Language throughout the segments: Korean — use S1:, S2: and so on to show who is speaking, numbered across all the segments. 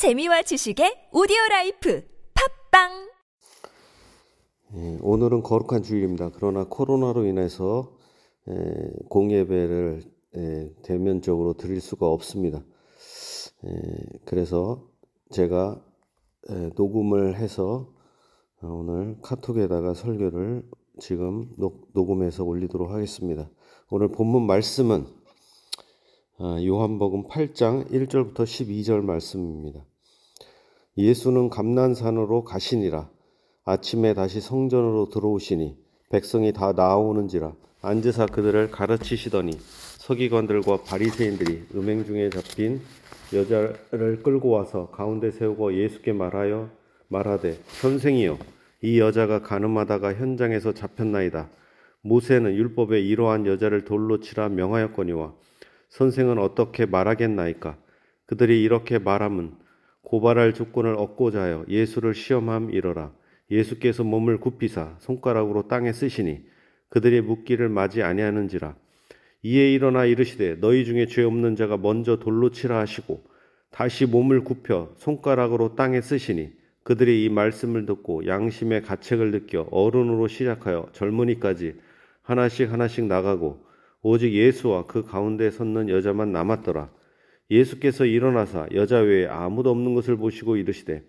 S1: 재미와 지식의 오디오 life 팟빵
S2: 예, 오늘은 거룩한 주일입니다. 그러나 코로나로 인해서 예, 공예배를 예, 대면적으로 드릴 수가 없습니다. 그래서 제가 녹음을 해서 오늘 카톡에다가 설교를 지금 녹음해서 올리도록 하겠습니다. 오늘 본문 말씀은 아, 요한복음 8장 1절부터 12절 말씀입니다. 예수는 감난산으로 가시니라. 아침에 다시 성전으로 들어오시니 백성이 다 나오는지라 앉으사 그들을 가르치시더니 서기관들과 바리새인들이 음행 중에 잡힌 여자를 끌고 와서 가운데 세우고 예수께 말하여 말하되 선생이여 이 여자가 가늠하다가 현장에서 잡혔나이다. 모세는 율법에 이러한 여자를 돌로 치라 명하였거니와 선생은 어떻게 말하겠나이까? 그들이 이렇게 말함은 고발할 조건을 얻고자 하여 예수를 시험함 이러라. 예수께서 몸을 굽히사 손가락으로 땅에 쓰시니 그들이 묻기를 맞이 아니하는지라. 이에 일어나 이르시되 너희 중에 죄 없는 자가 먼저 돌로 치라 하시고 다시 몸을 굽혀 손가락으로 땅에 쓰시니 그들이 이 말씀을 듣고 양심의 가책을 느껴 어른으로 시작하여 젊은이까지 하나씩 하나씩 나가고 오직 예수와 그 가운데 섰는 여자만 남았더라. 예수께서 일어나사 여자 외에 아무도 없는 것을 보시고 이르시되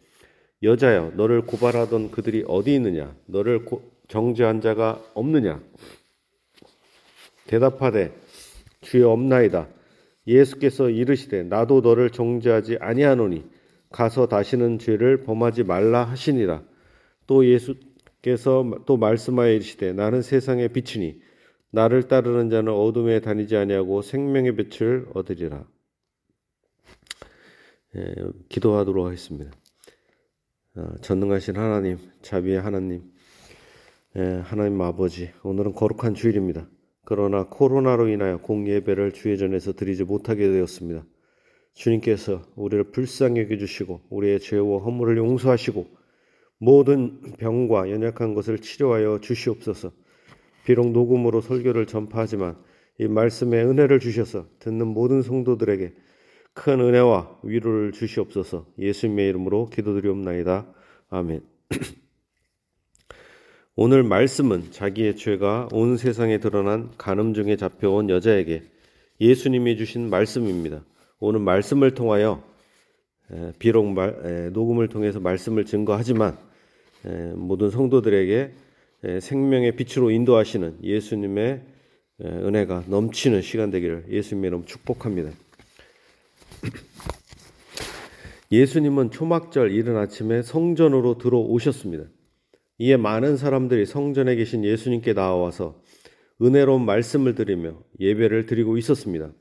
S2: 여자여 너를 고발하던 그들이 어디 있느냐? 너를 정죄한 자가 없느냐? 대답하되 주여 없나이다. 예수께서 이르시되 나도 너를 정죄하지 아니하노니 가서 다시는 죄를 범하지 말라 하시니라. 또 예수께서 또 말씀하여 이르시되 나는 세상의 빛이니 나를 따르는 자는 어둠에 다니지 아니하고 생명의 빛을 얻으리라. 예, 기도하도록 하겠습니다. 어, 전능하신 하나님, 자비의 하나님, 예, 하나님 아버지, 오늘은 거룩한 주일입니다. 그러나 코로나로 인하여 공예배를 주의 전에서 드리지 못하게 되었습니다. 주님께서 우리를 불쌍히 여겨주시고 우리의 죄와 허물을 용서하시고 모든 병과 연약한 것을 치료하여 주시옵소서. 비록 녹음으로 설교를 전파하지만 이 말씀에 은혜를 주셔서 듣는 모든 성도들에게 큰 은혜와 위로를 주시옵소서 예수님의 이름으로 기도드리옵나이다. 아멘. 오늘 말씀은 자기의 죄가 온 세상에 드러난 간음 중에 잡혀온 여자에게 예수님이 주신 말씀입니다. 오늘 말씀을 통하여 비록 말, 녹음을 통해서 말씀을 증거하지만 모든 성도들에게 생명의 빛으로 인도하시는 예수님의 은혜가 넘치는 시간 되기를 예수님의 이름 축복합니다. 예수님은 초막절 이른 아침에 성전으로 들어오셨습니다. 이에 많은 사람들이 성전에 계신 예수님께 나와서 은혜로운 말씀을 드리며 예배를 드리고 있었습니다.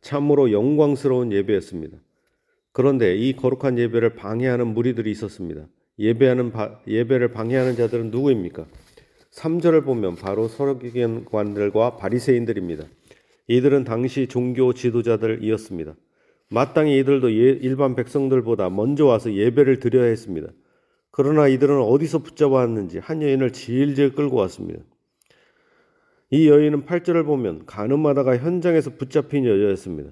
S2: 참으로 영광스러운 예배였습니다. 그런데 이 거룩한 예배를 방해하는 무리들이 있었습니다. 예배하는 바, 예배를 방해하는 자들은 누구입니까? 3절을 보면 바로 서기관들과 바리새인들입니다. 이들은 당시 종교 지도자들이었습니다. 마땅히 이들도 예, 일반 백성들보다 먼저 와서 예배를 드려야 했습니다. 그러나 이들은 어디서 붙잡아 왔는지 한 여인을 질질 끌고 왔습니다. 이 여인은 8절을 보면 가늠하다가 현장에서 붙잡힌 여자였습니다.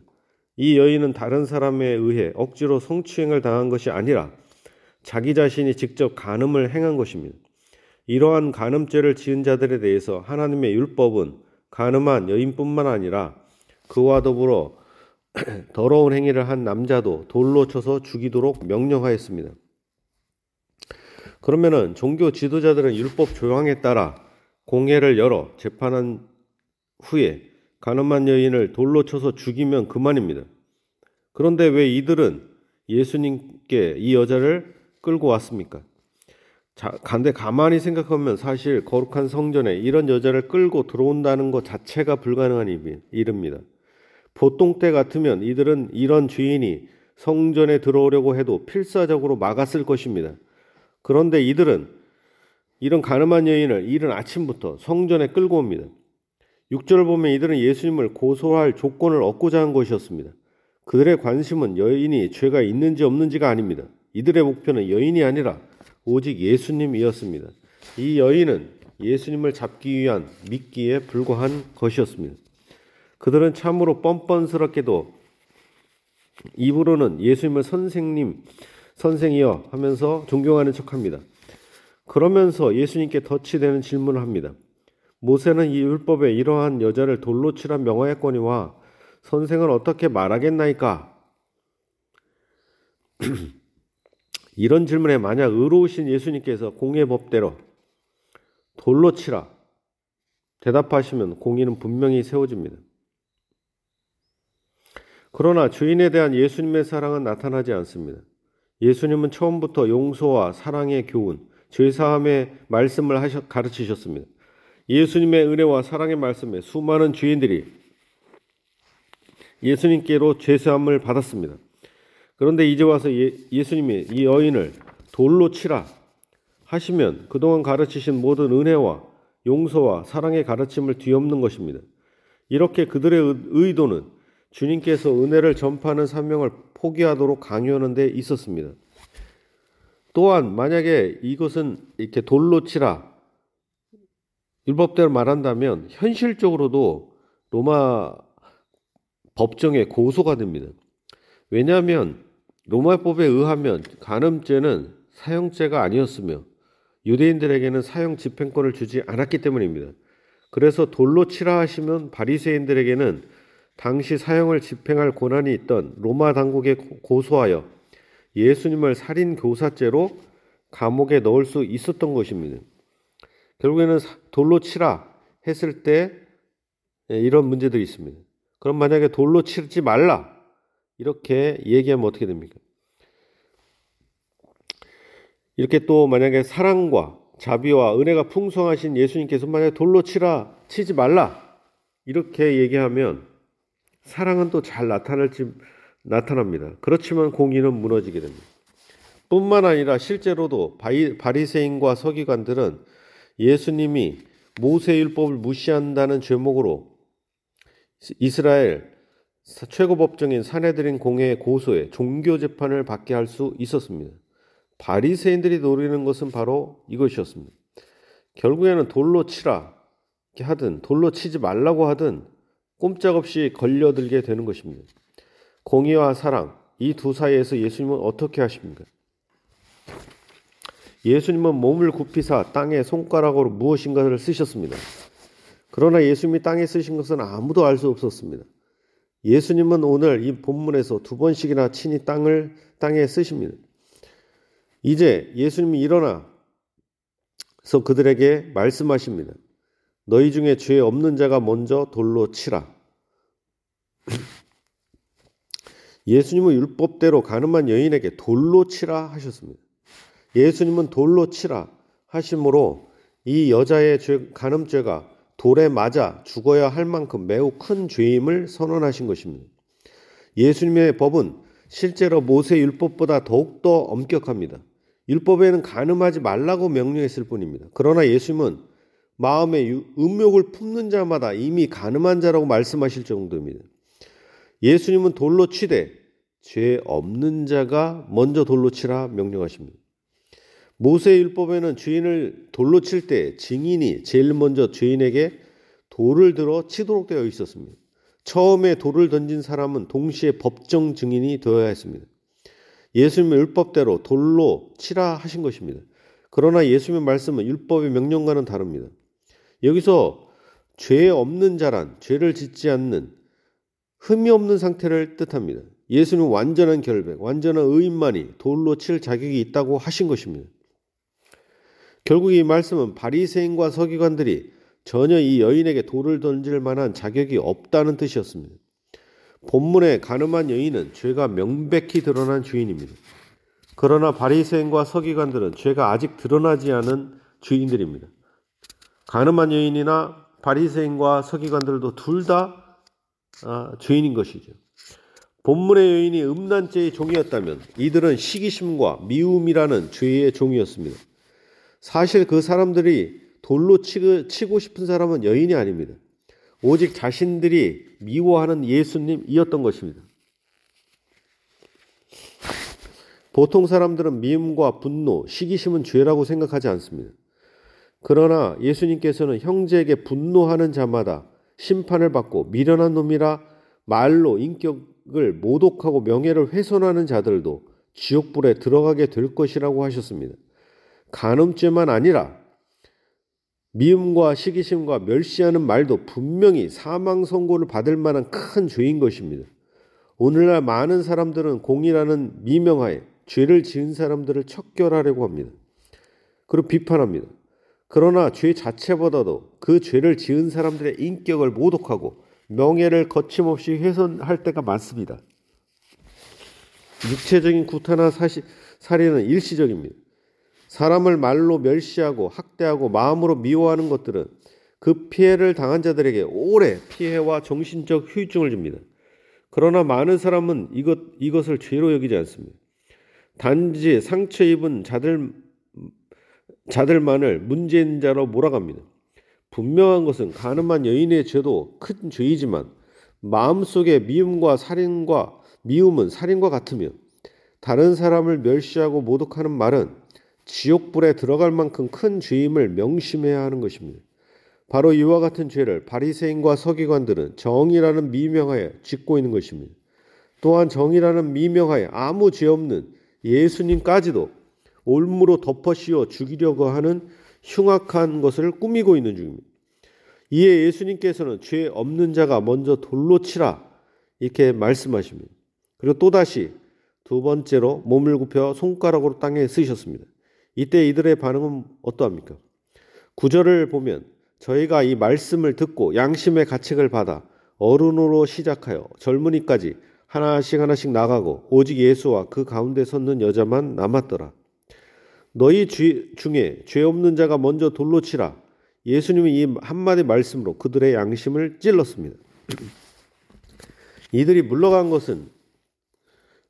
S2: 이 여인은 다른 사람에 의해 억지로 성추행을 당한 것이 아니라 자기 자신이 직접 간음을 행한 것입니다. 이러한 간음죄를 지은 자들에 대해서 하나님의 율법은 간음한 여인뿐만 아니라 그와 더불어 더러운 행위를 한 남자도 돌로 쳐서 죽이도록 명령하였습니다. 그러면은 종교 지도자들은 율법 조항에 따라 공회를 열어 재판한 후에 간음한 여인을 돌로 쳐서 죽이면 그만입니다. 그런데 왜 이들은 예수님께 이 여자를 끌고 왔습니까? 자, 간데 가만히 생각하면 사실 거룩한 성전에 이런 여자를 끌고 들어온다는 것 자체가 불가능한 일입니다. 보통 때 같으면 이들은 이런 주인이 성전에 들어오려고 해도 필사적으로 막았을 것입니다. 그런데 이들은 이런 가늠한 여인을 이른 아침부터 성전에 끌고 옵니다. 6절을 보면 이들은 예수님을 고소할 조건을 얻고자 한 것이었습니다. 그들의 관심은 여인이 죄가 있는지 없는지가 아닙니다. 이들의 목표는 여인이 아니라 오직 예수님이었습니다. 이 여인은 예수님을 잡기 위한 미끼에 불과한 것이었습니다. 그들은 참으로 뻔뻔스럽게도 입으로는 예수님을 선생님, 선생이여 하면서 존경하는 척 합니다. 그러면서 예수님께 덫이 되는 질문을 합니다. 모세는 이 율법에 이러한 여자를 돌로 치라 명하였거니와 선생은 어떻게 말하겠나이까? 이런 질문에 만약 의로우신 예수님께서 공의 법대로 돌로 치라 대답하시면 공의는 분명히 세워집니다. 그러나 주인에 대한 예수님의 사랑은 나타나지 않습니다. 예수님은 처음부터 용서와 사랑의 교훈, 죄사함의 말씀을 하셔, 가르치셨습니다. 예수님의 은혜와 사랑의 말씀에 수많은 주인들이 예수님께로 죄사함을 받았습니다. 그런데 이제 와서 예, 수님이 이 여인을 돌로 치라 하시면 그동안 가르치신 모든 은혜와 용서와 사랑의 가르침을 뒤엎는 것입니다. 이렇게 그들의 의도는 주님께서 은혜를 전파하는 사명을 포기하도록 강요하는 데 있었습니다. 또한 만약에 이것은 이렇게 돌로 치라 율법대로 말한다면 현실적으로도 로마 법정에 고소가 됩니다. 왜냐하면 로마법에 의하면 간음죄는 사형죄가 아니었으며 유대인들에게는 사형 집행권을 주지 않았기 때문입니다. 그래서 돌로 치라 하시면 바리새인들에게는 당시 사형을 집행할 권한이 있던 로마 당국에 고소하여 예수님을 살인 교사죄로 감옥에 넣을 수 있었던 것입니다. 결국에는 돌로 치라 했을 때 예, 이런 문제들이 있습니다. 그럼 만약에 돌로 치지 말라 이렇게 얘기하면 어떻게 됩니까? 이렇게 또 만약에 사랑과 자비와 은혜가 풍성하신 예수님께서 만약에 돌로 치라 치지 말라 이렇게 얘기하면 사랑은 또 잘 나타날지 나타납니다. 그렇지만 공의는 무너지게 됩니다. 뿐만 아니라 실제로도 바리새인과 서기관들은 예수님이 모세율법을 무시한다는 죄목으로 이스라엘 최고 법정인 사내들인 공회의 고소에 종교 재판을 받게 할 수 있었습니다. 바리새인들이 노리는 것은 바로 이것이었습니다. 결국에는 돌로 치라 하든 돌로 치지 말라고 하든 꼼짝없이 걸려들게 되는 것입니다. 공의와 사랑 이 두 사이에서 예수님은 어떻게 하십니까? 예수님은 몸을 굽히사 땅에 손가락으로 무엇인가를 쓰셨습니다. 그러나 예수님이 땅에 쓰신 것은 아무도 알 수 없었습니다. 예수님은 오늘 이 본문에서 두 번씩이나 친히 땅을 땅에 쓰십니다. 이제 예수님이 일어나서 그들에게 말씀하십니다. 너희 중에 죄 없는 자가 먼저 돌로 치라. 예수님은 율법대로 가늠한 여인에게 돌로 치라 하셨습니다. 예수님은 돌로 치라 하심으로 이 여자의 죄, 간음죄가 돌에 맞아 죽어야 할 만큼 매우 큰 죄임을 선언하신 것입니다. 예수님의 법은 실제로 모세 율법보다 더욱더 엄격합니다. 율법에는 간음하지 말라고 명령했을 뿐입니다. 그러나 예수님은 마음에 음욕을 품는 자마다 이미 간음한 자라고 말씀하실 정도입니다. 예수님은 돌로 치되 죄 없는 자가 먼저 돌로 치라 명령하십니다. 모세 율법에는 주인을 돌로 칠 때 증인이 제일 먼저 주인에게 돌을 들어 치도록 되어 있었습니다. 처음에 돌을 던진 사람은 동시에 법정 증인이 되어야 했습니다. 예수님의 율법대로 돌로 치라 하신 것입니다. 그러나 예수님의 말씀은 율법의 명령과는 다릅니다. 여기서 죄 없는 자란 죄를 짓지 않는 흠이 없는 상태를 뜻합니다. 예수는 완전한 결백, 완전한 의인만이 돌로 칠 자격이 있다고 하신 것입니다. 결국 이 말씀은 바리새인과 서기관들이 전혀 이 여인에게 돌을 던질 만한 자격이 없다는 뜻이었습니다. 본문의 가늠한 여인은 죄가 명백히 드러난 주인입니다. 그러나 바리새인과 서기관들은 죄가 아직 드러나지 않은 주인들입니다. 가늠한 여인이나 바리새인과 서기관들도 둘 다 아, 죄인인 것이죠. 본문의 여인이 음란죄의 종이었다면 이들은 시기심과 미움이라는 죄의 종이었습니다. 사실 그 사람들이 돌로 치고 싶은 사람은 여인이 아닙니다. 오직 자신들이 미워하는 예수님이었던 것입니다. 보통 사람들은 미움과 분노, 시기심은 죄라고 생각하지 않습니다. 그러나 예수님께서는 형제에게 분노하는 자마다 심판을 받고 미련한 놈이라 말로 인격 지역을 모독하고 명예를 훼손하는 자들도 지옥불에 들어가게 될 것이라고 하셨습니다. 간음죄만 아니라 미움과 시기심과 멸시하는 말도 분명히 사망 선고를 받을 만한 큰 죄인 것입니다. 오늘날 많은 사람들은 공이라는 미명하에 죄를 지은 사람들을 척결하려고 합니다. 그리고 비판합니다. 그러나 죄 자체보다도 그 죄를 지은 사람들의 인격을 모독하고 명예를 거침없이 훼손할 때가 많습니다. 육체적인 구타나 사시, 살인은 일시적입니다. 사람을 말로 멸시하고 학대하고 마음으로 미워하는 것들은 그 피해를 당한 자들에게 오래 피해와 정신적 후유증을 줍니다. 그러나 많은 사람은 이것, 이것을 죄로 여기지 않습니다. 단지 상처 입은 자들, 자들만을 문제인 자로 몰아갑니다. 분명한 것은 가늠한 여인의 죄도 큰 죄이지만 마음속에 미움과 살인과 미움은 살인과 같으며 다른 사람을 멸시하고 모독하는 말은 지옥불에 들어갈 만큼 큰 죄임을 명심해야 하는 것입니다. 바로 이와 같은 죄를 바리새인과 서기관들은 정이라는 미명하에 짓고 있는 것입니다. 또한 정이라는 미명하에 아무 죄 없는 예수님까지도 올무로 덮어 씌워 죽이려고 하는 흉악한 것을 꾸미고 있는 중입니다. 이에 예수님께서는 죄 없는 자가 먼저 돌로 치라 이렇게 말씀하십니다. 그리고 또다시 두 번째로 몸을 굽혀 손가락으로 땅에 쓰셨습니다. 이때 이들의 반응은 어떠합니까? 구절을 보면 저희가 이 말씀을 듣고 양심의 가책을 받아 어른으로 시작하여 젊은이까지 하나씩 하나씩 나가고 오직 예수와 그 가운데 섰는 여자만 남았더라. 너희 중에 죄 없는 자가 먼저 돌로 치라. 예수님이 이 한마디 말씀으로 그들의 양심을 찔렀습니다. 이들이 물러간 것은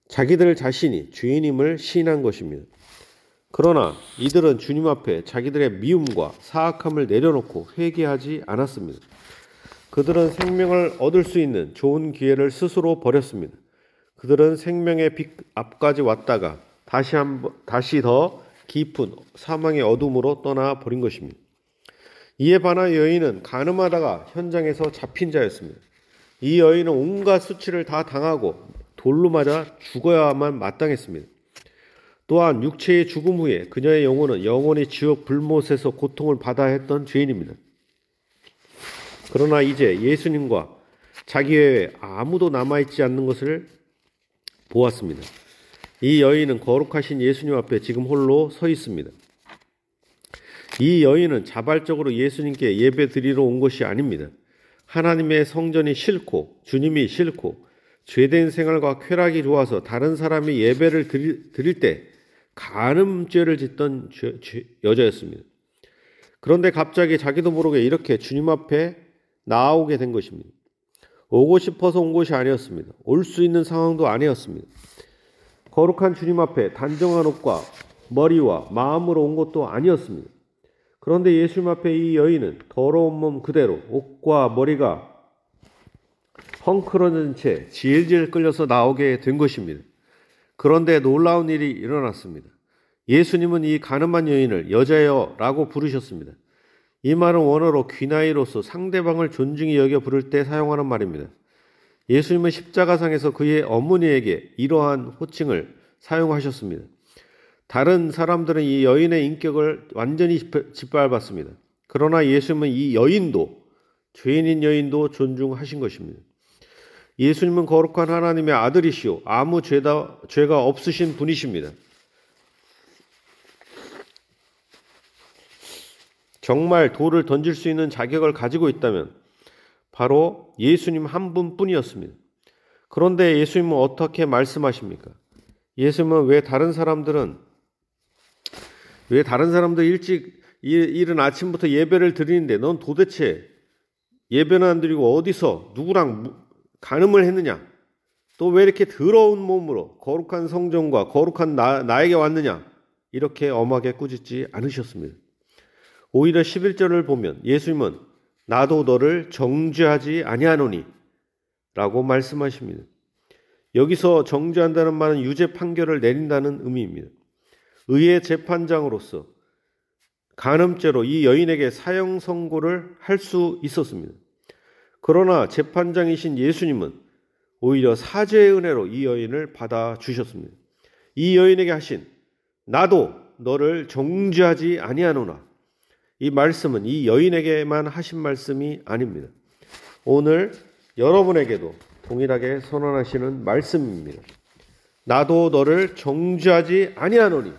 S2: 자기들 자신이 주인임을 시인한 것입니다. 그러나 이들은 주님 앞에 자기들의 미움과 사악함을 내려놓고 회개하지 않았습니다. 그들은 생명을 얻을 수 있는 좋은 기회를 스스로 버렸습니다. 그들은 생명의 빛 앞까지 왔다가 다시 한 다시 더 깊은 사망의 어둠으로 떠나 버린 것입니다. 이에 반하 여인은 가늠하다가 현장에서 잡힌 자였습니다. 이 여인은 온갖 수치를 다 당하고 돌로 맞아 죽어야만 마땅했습니다. 또한 육체의 죽음 후에 그녀의 영혼은 영원히 지옥 불못에서 고통을 받아야 했던 죄인입니다. 그러나 이제 예수님과 자기 외에 아무도 남아있지 않는 것을 보았습니다. 이 여인은 거룩하신 예수님 앞에 지금 홀로 서 있습니다. 이 여인은 자발적으로 예수님께 예배 드리러 온 것이 아닙니다. 하나님의 성전이 싫고 주님이 싫고 죄된 생활과 쾌락이 좋아서 다른 사람이 예배를 드릴, 드릴 때 간음죄를 짓던 여자였습니다. 그런데 갑자기 자기도 모르게 이렇게 주님 앞에 나오게 된 것입니다. 오고 싶어서 온 것이 아니었습니다. 올 수 있는 상황도 아니었습니다. 거룩한 주님 앞에 단정한 옷과 머리와 마음으로 온 것도 아니었습니다. 그런데 예수님 앞에 이 여인은 더러운 몸 그대로 옷과 머리가 헝클어진 채 질질 끌려서 나오게 된 것입니다. 그런데 놀라운 일이 일어났습니다. 예수님은 이 가늠한 여인을 여자여 라고 부르셨습니다. 이 말은 원어로 귀나이로서 상대방을 존중히 여겨 부를 때 사용하는 말입니다. 예수님은 십자가상에서 그의 어머니에게 이러한 호칭을 사용하셨습니다. 다른 사람들은 이 여인의 인격을 완전히 짓밟았습니다. 그러나 예수님은 이 여인도 죄인인 여인도 존중하신 것입니다. 예수님은 거룩한 하나님의 아들이시오. 아무 죄다, 죄가 없으신 분이십니다. 정말 돌을 던질 수 있는 자격을 가지고 있다면 바로 예수님 한 분뿐이었습니다. 그런데 예수님은 어떻게 말씀하십니까? 예수님은 왜 다른 사람들은 왜 다른 사람들 일찍 이른 아침부터 예배를 드리는데 넌 도대체 예배는 안 드리고 어디서 누구랑 간음을 했느냐? 또 왜 이렇게 더러운 몸으로 거룩한 성전과 거룩한 나, 나에게 왔느냐? 이렇게 엄하게 꾸짖지 않으셨습니다. 오히려 11절을 보면 예수님은 나도 너를 정죄하지 아니하노니 라고 말씀하십니다. 여기서 정죄한다는 말은 유죄 판결을 내린다는 의미입니다. 의의 재판장으로서 간음죄로 이 여인에게 사형 선고를 할 수 있었습니다. 그러나 재판장이신 예수님은 오히려 사죄의 은혜로 이 여인을 받아 주셨습니다. 이 여인에게 하신 나도 너를 정죄하지 아니하노라. 이 말씀은 이 여인에게만 하신 말씀이 아닙니다. 오늘 여러분에게도 동일하게 선언하시는 말씀입니다. 나도 너를 정죄하지 아니하노니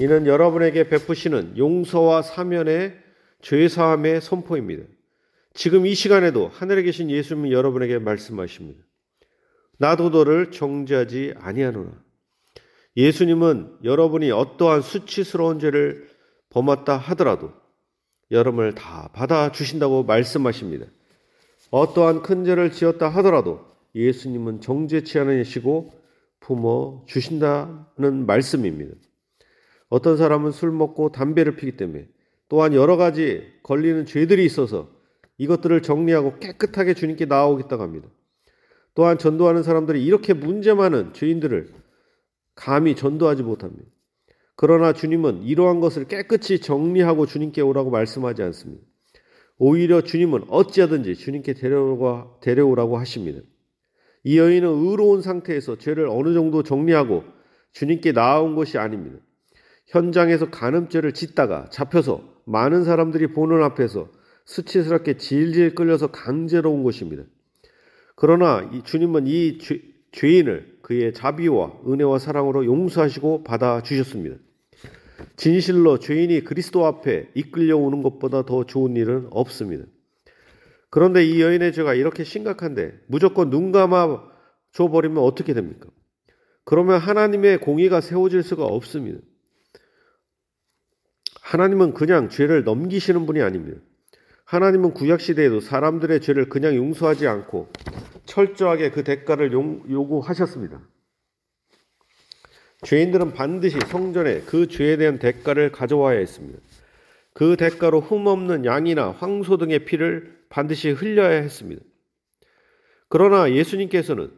S2: 이는 여러분에게 베푸시는 용서와 사면의 죄 사함의 선포입니다. 지금 이 시간에도 하늘에 계신 예수님은 여러분에게 말씀하십니다. 나도 너를 정죄하지 아니하노라. 예수님은 여러분이 어떠한 수치스러운 죄를 범했다 하더라도 여러분을 다 받아 주신다고 말씀하십니다. 어떠한 큰 죄를 지었다 하더라도 예수님은 정죄치 않으시고 품어 주신다는 말씀입니다. 어떤 사람은 술 먹고 담배를 피기 때문에 또한 여러 가지 걸리는 죄들이 있어서 이것들을 정리하고 깨끗하게 주님께 나아오겠다고 합니다. 또한 전도하는 사람들이 이렇게 문제 많은 죄인들을 감히 전도하지 못합니다. 그러나 주님은 이러한 것을 깨끗이 정리하고 주님께 오라고 말씀하지 않습니다. 오히려 주님은 어찌하든지 주님께 데려오라고, 하십니다. 이 여인은 의로운 상태에서 죄를 어느 정도 정리하고 주님께 나아온 것이 아닙니다. 현장에서 간음죄를 짓다가 잡혀서 많은 사람들이 보는 앞에서 수치스럽게 질질 끌려서 강제로 온 것입니다. 그러나 이 주님은 이 죄, 죄인을 그의 자비와 은혜와 사랑으로 용서하시고 받아 주셨습니다. 진실로 죄인이 그리스도 앞에 이끌려오는 것보다 더 좋은 일은 없습니다. 그런데 이 여인의 죄가 이렇게 심각한데 무조건 눈 감아 줘버리면 어떻게 됩니까? 그러면 하나님의 공의가 세워질 수가 없습니다. 하나님은 그냥 죄를 넘기시는 분이 아닙니다. 하나님은 구약시대에도 사람들의 죄를 그냥 용서하지 않고 철저하게 그 대가를 요구하셨습니다. 죄인들은 반드시 성전에 그 죄에 대한 대가를 가져와야 했습니다. 그 대가로 흠없는 양이나 황소 등의 피를 반드시 흘려야 했습니다. 그러나 예수님께서는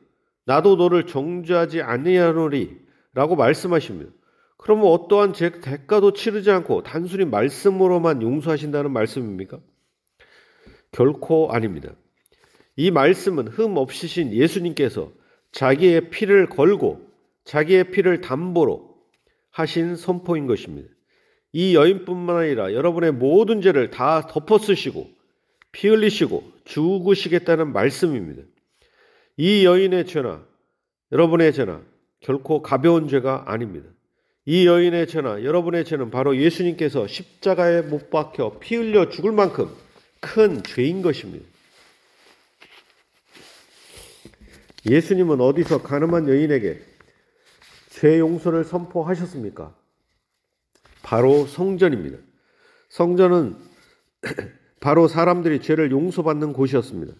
S2: 나도 너를 정죄하지 아니하노리 라고 말씀하십니다. 그러면 어떠한 제 대가도 치르지 않고 단순히 말씀으로만 용서하신다는 말씀입니까? 결코 아닙니다. 이 말씀은 흠 없으신 예수님께서 자기의 피를 걸고 자기의 피를 담보로 하신 선포인 것입니다. 이 여인뿐만 아니라 여러분의 모든 죄를 다 덮어 쓰시고 피 흘리시고 죽으시겠다는 말씀입니다. 이 여인의 죄나 여러분의 죄나 결코 가벼운 죄가 아닙니다. 이 여인의 죄나 여러분의 죄는 바로 예수님께서 십자가에 못 박혀 피 흘려 죽을 만큼 큰 죄인 것입니다. 예수님은 어디서 가늠한 여인에게 죄 용서를 선포하셨습니까? 바로 성전입니다. 성전은 바로 사람들이 죄를 용서받는 곳이었습니다.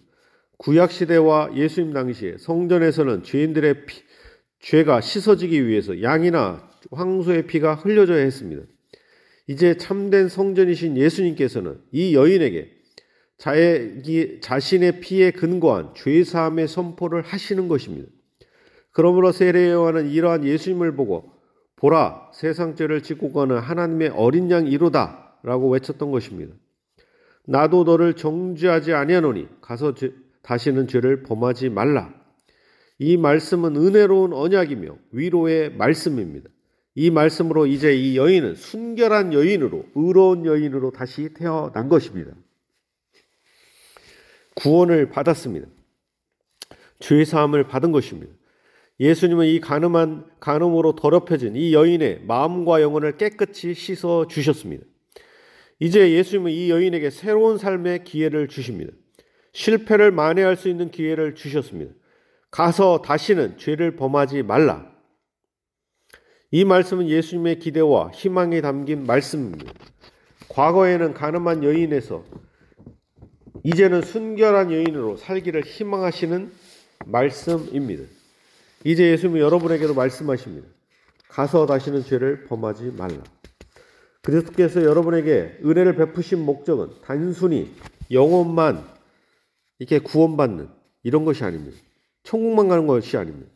S2: 구약 시대와 예수님 당시에 성전에서는 죄인들의 피, 죄가 씻어지기 위해서 양이나 황소의 피가 흘려져야 했습니다. 이제 참된 성전이신 예수님께서는 이 여인에게 자신의 피에 근거한 죄사함의 선포를 하시는 것입니다. 그러므로 세례 요한은 이러한 예수님을 보고 보라 세상 죄를 짓고 가는 하나님의 어린 양 이로다라고 외쳤던 것입니다. 나도 너를 정죄하지 아니하노니 가서 죄, 다시는 죄를 범하지 말라. 이 말씀은 은혜로운 언약이며 위로의 말씀입니다. 이 말씀으로 이제 이 여인은 순결한 여인으로 의로운 여인으로 다시 태어난 것입니다. 구원을 받았습니다. 죄 사함을 받은 것입니다. 예수님은 이 가늠한 가늠으로 더럽혀진 이 여인의 마음과 영혼을 깨끗이 씻어 주셨습니다. 이제 예수님은 이 여인에게 새로운 삶의 기회를 주십니다. 실패를 만회할 수 있는 기회를 주셨습니다. 가서 다시는 죄를 범하지 말라. 이 말씀은 예수님의 기대와 희망이 담긴 말씀입니다. 과거에는 가늠한 여인에서 이제는 순결한 여인으로 살기를 희망하시는 말씀입니다. 이제 예수님은 여러분에게도 말씀하십니다. 가서 다시는 죄를 범하지 말라. 그리스도께서 여러분에게 은혜를 베푸신 목적은 단순히 영혼만 이렇게 구원받는 이런 것이 아닙니다. 천국만 가는 것이 아닙니다.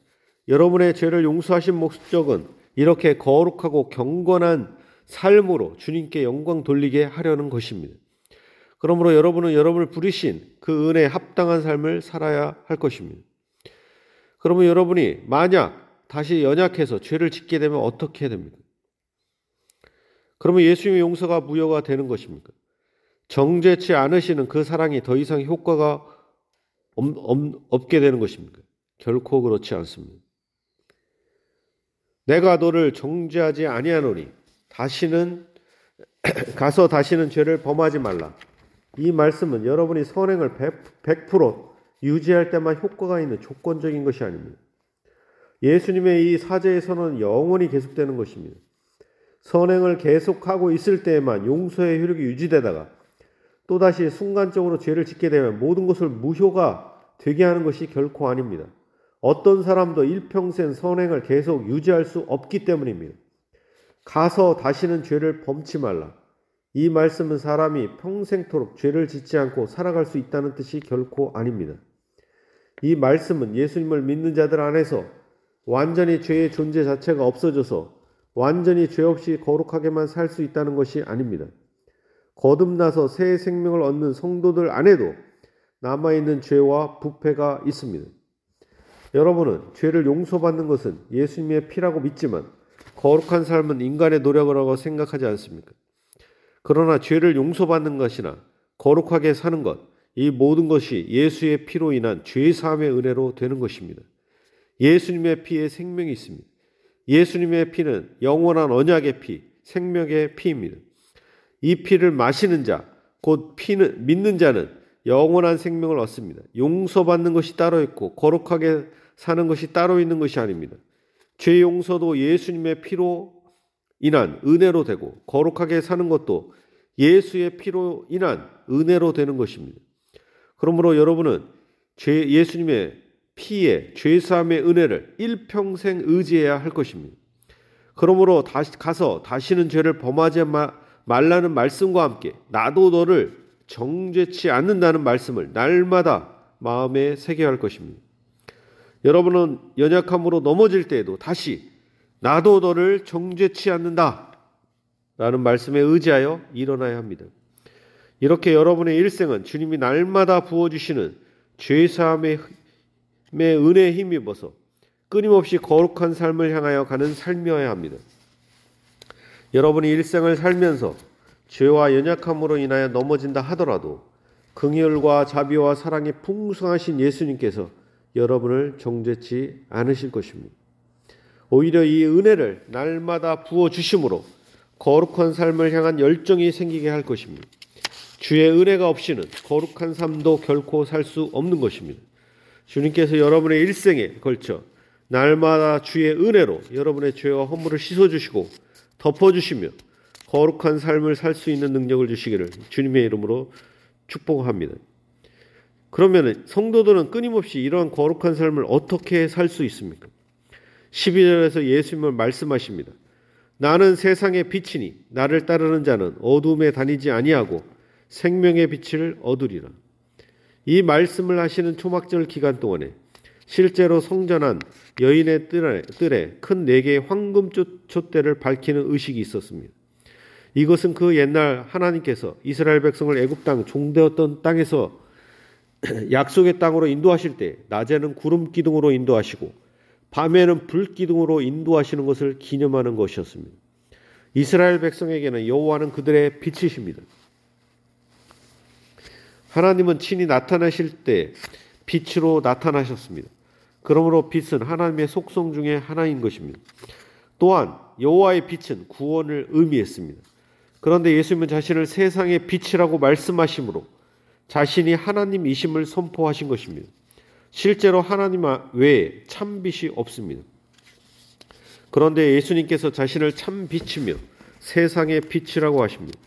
S2: 여러분의 죄를 용서하신 목적은 이렇게 거룩하고 경건한 삶으로 주님께 영광 돌리게 하려는 것입니다. 그러므로 여러분은 여러분을 부르신 그 은혜에 합당한 삶을 살아야 할 것입니다. 그러면 여러분이 만약 다시 연약해서 죄를 짓게 되면 어떻게 됩니까? 그러면 예수님의 용서가 무효가 되는 것입니까? 정죄치 않으시는 그 사랑이 더 이상 효과가 없, 없, 없게 되는 것입니까? 결코 그렇지 않습니다. 내가 너를 정죄하지 아니하노니 다시는 가서 다시는 죄를 범하지 말라. 이 말씀은 여러분이 선행을 100% 유지할 때만 효과가 있는 조건적인 것이 아닙니다. 예수님의 이 사제의 선언은 영원히 계속되는 것입니다. 선행을 계속하고 있을 때에만 용서의 효력이 유지되다가 또다시 순간적으로 죄를 짓게 되면 모든 것을 무효가 되게 하는 것이 결코 아닙니다. 어떤 사람도 일평생 선행을 계속 유지할 수 없기 때문입니다. 가서 다시는 죄를 범치 말라. 이 말씀은 사람이 평생토록 죄를 짓지 않고 살아갈 수 있다는 뜻이 결코 아닙니다. 이 말씀은 예수님을 믿는 자들 안에서 완전히 죄의 존재 자체가 없어져서 완전히 죄 없이 거룩하게만 살 수 있다는 것이 아닙니다. 거듭나서 새 생명을 얻는 성도들 안에도 남아있는 죄와 부패가 있습니다. 여러분은 죄를 용서받는 것은 예수님의 피라고 믿지만 거룩한 삶은 인간의 노력을 하고 생각하지 않습니까? 그러나 죄를 용서받는 것이나 거룩하게 사는 것, 이 모든 것이 예수의 피로 인한 죄 사함의 은혜로 되는 것입니다. 예수님의 피에 생명이 있습니다. 예수님의 피는 영원한 언약의 피, 생명의 피입니다. 이 피를 마시는 자, 곧 피는 믿는 자는 영원한 생명을 얻습니다. 용서받는 것이 따로 있고 거룩하게 사는 것이 따로 있는 것이 아닙니다. 죄 용서도 예수님의 피로 인한 은혜로 되고 거룩하게 사는 것도 예수의 피로 인한 은혜로 되는 것입니다. 그러므로 여러분은 죄, 예수님의 피에 죄사함의 은혜를 일평생 의지해야 할 것입니다. 그러므로 다시 가서 다시는 죄를 범하지 말라는 말씀과 함께 나도 너를 정죄치 않는다는 말씀을 날마다 마음에 새겨야 할 것입니다. 여러분은 연약함으로 넘어질 때에도 다시 나도 너를 정죄치 않는다. 라는 말씀에 의지하여 일어나야 합니다. 이렇게 여러분의 일생은 주님이 날마다 부어주시는 죄사함의 은혜에 힘입어서 끊임없이 거룩한 삶을 향하여 가는 삶이어야 합니다. 여러분이 일생을 살면서 죄와 연약함으로 인하여 넘어진다 하더라도 긍휼과 자비와 사랑이 풍성하신 예수님께서 여러분을 정죄치 않으실 것입니다. 오히려 이 은혜를 날마다 부어 주심으로 거룩한 삶을 향한 열정이 생기게 할 것입니다. 주의 은혜가 없이는 거룩한 삶도 결코 살 수 없는 것입니다. 주님께서 여러분의 일생에 걸쳐 날마다 주의 은혜로 여러분의 죄와 허물을 씻어 주시고 덮어 주시며 거룩한 삶을 살 수 있는 능력을 주시기를 주님의 이름으로 축복합니다. 그러면 성도들은 끊임없이 이러한 거룩한 삶을 어떻게 살 수 있습니까? 12절에서 예수님을 말씀하십니다. 나는 세상의 빛이니 나를 따르는 자는 어둠에 다니지 아니하고 생명의 빛을 얻으리라. 이 말씀을 하시는 초막절 기간 동안에 실제로 성전한 여인의 뜰에, 뜰에 큰 네 개의 황금 촛대를 밝히는 의식이 있었습니다. 이것은 그 옛날 하나님께서 이스라엘 백성을 애굽 땅 종되었던 땅에서 약속의 땅으로 인도하실 때 낮에는 구름 기둥으로 인도하시고 밤에는 불 기둥으로 인도하시는 것을 기념하는 것이었습니다. 이스라엘 백성에게는 여호와는 그들의 빛이십니다. 하나님은 친히 나타나실 때 빛으로 나타나셨습니다. 그러므로 빛은 하나님의 속성 중에 하나인 것입니다. 또한 여호와의 빛은 구원을 의미했습니다. 그런데 예수님은 자신을 세상의 빛이라고 말씀하시므로 자신이 하나님이심을 선포하신 것입니다. 실제로 하나님 외에 참 빛이 없습니다. 그런데 예수님께서 자신을 참 빛이며 세상의 빛이라고 하십니다.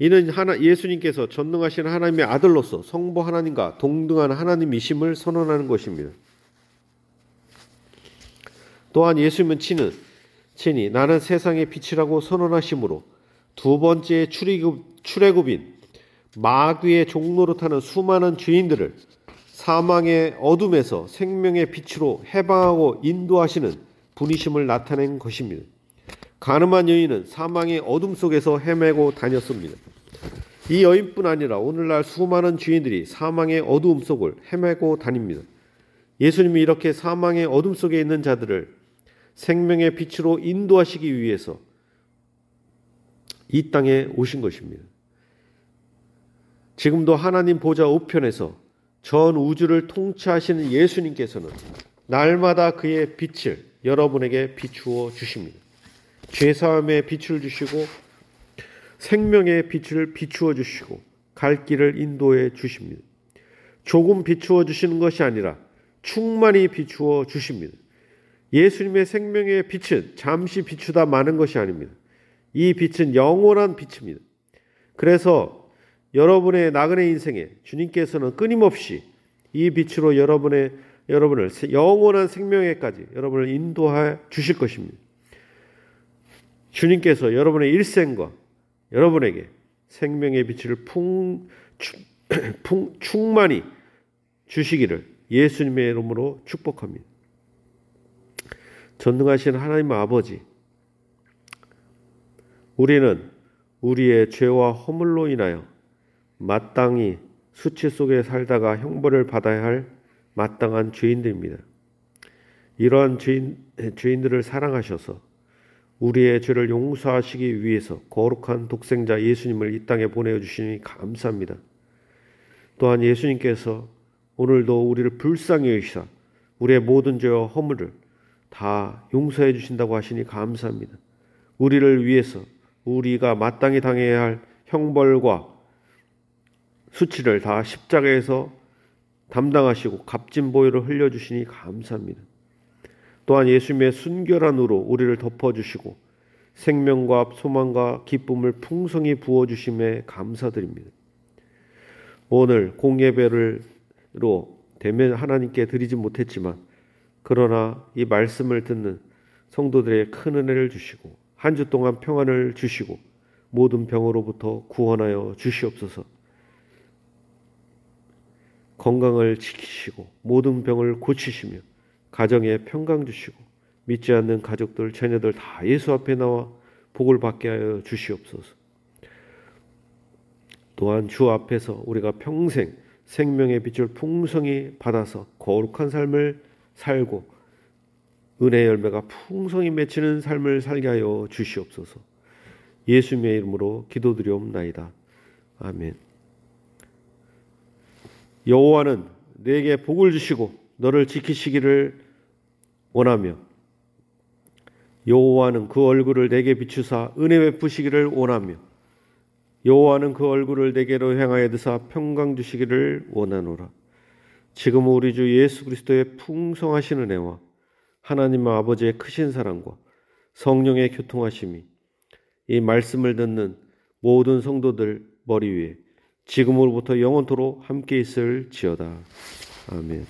S2: 이는 하나, 예수님께서 전능하신 하나님의 아들로서 성부 하나님과 동등한 하나님이심을 선언하는 것입니다. 또한 예수님은 친은 친히 나는 세상의 빛이라고 선언하시므로 두 번째 출애굽, 출애굽인 마귀의 종로로 타는 수많은 죄인들을 사망의 어둠에서 생명의 빛으로 해방하고 인도하시는 분이심을 나타낸 것입니다. 가늠한 여인은 사망의 어둠 속에서 헤매고 다녔습니다. 이 여인뿐 아니라 오늘날 수많은 죄인들이 사망의 어두움 속을 헤매고 다닙니다. 예수님이 이렇게 사망의 어둠 속에 있는 자들을 생명의 빛으로 인도하시기 위해서 이 땅에 오신 것입니다. 지금도 하나님 보좌 우편에서 전 우주를 통치하시는 예수님께서는 날마다 그의 빛을 여러분에게 비추어 주십니다. 죄사함의 빛을 주시고 생명의 빛을 비추어 주시고 갈 길을 인도해 주십니다. 조금 비추어 주시는 것이 아니라 충만히 비추어 주십니다. 예수님의 생명의 빛은 잠시 비추다 마는 것이 아닙니다. 이 빛은 영원한 빛입니다. 그래서 여러분의 나그네 인생에 주님께서는 끊임없이 이 빛으로 여러분의 여러분을 영원한 생명에까지 여러분을 인도해 주실 것입니다. 주님께서 여러분의 일생과 여러분에게 생명의 빛을 풍, 풍, 충만히 주시기를 예수님의 이름으로 축복합니다. 전능하신 하나님 아버지, 우리는 우리의 죄와 허물로 인하여 마땅히 수치 속에 살다가 형벌을 받아야 할 마땅한 죄인들입니다. 이러한 죄인, 죄인들을 사랑하셔서 우리의 죄를 용서하시기 위해서 거룩한 독생자 예수님을 이 땅에 보내주시니 감사합니다. 또한 예수님께서 오늘도 우리를 불쌍히 여기사 우리의 모든 죄와 허물을 다 용서해 주신다고 하시니 감사합니다. 우리를 위해서 우리가 마땅히 당해야 할 형벌과 수치를 다 십자가에서 담당하시고 값진 보혈을 흘려주시니 감사합니다. 또한 예수님의 순결한 우로 우리를 덮어주시고 생명과 소망과 기쁨을 풍성히 부어주심에 감사드립니다. 오늘 공예배를로 대면 하나님께 드리지 못했지만 그러나 이 말씀을 듣는 성도들의 큰 은혜를 주시고 한 주 동안 평안을 주시고 모든 병으로부터 구원하여 주시옵소서. 건강을 지키시고 모든 병을 고치시며 가정에 평강 주시고 믿지 않는 가족들, 자녀들 다 예수 앞에 나와 복을 받게 하여 주시옵소서. 또한 주 앞에서 우리가 평생 생명의 빛을 풍성히 받아서 거룩한 삶을 살고 은혜 열매가 풍성히 맺히는 삶을 살게 하여 주시옵소서. 예수님의 이름으로 기도드리옵나이다. 아멘. 여호와는 내게 복을 주시고 너를 지키시기를 원하며 여호와는 그 얼굴을 내게 비추사 은혜 베푸시기를 원하며 여호와는 그 얼굴을 내게로 향하여 드사 평강 주시기를 원하노라. 지금 우리 주 예수 그리스도의 풍성하신 은혜와 하나님 아버지의 크신 사랑과 성령의 교통하심이 이 말씀을 듣는 모든 성도들 머리 위에 지금으로부터 영원토록 함께 있을 지어다. 아멘.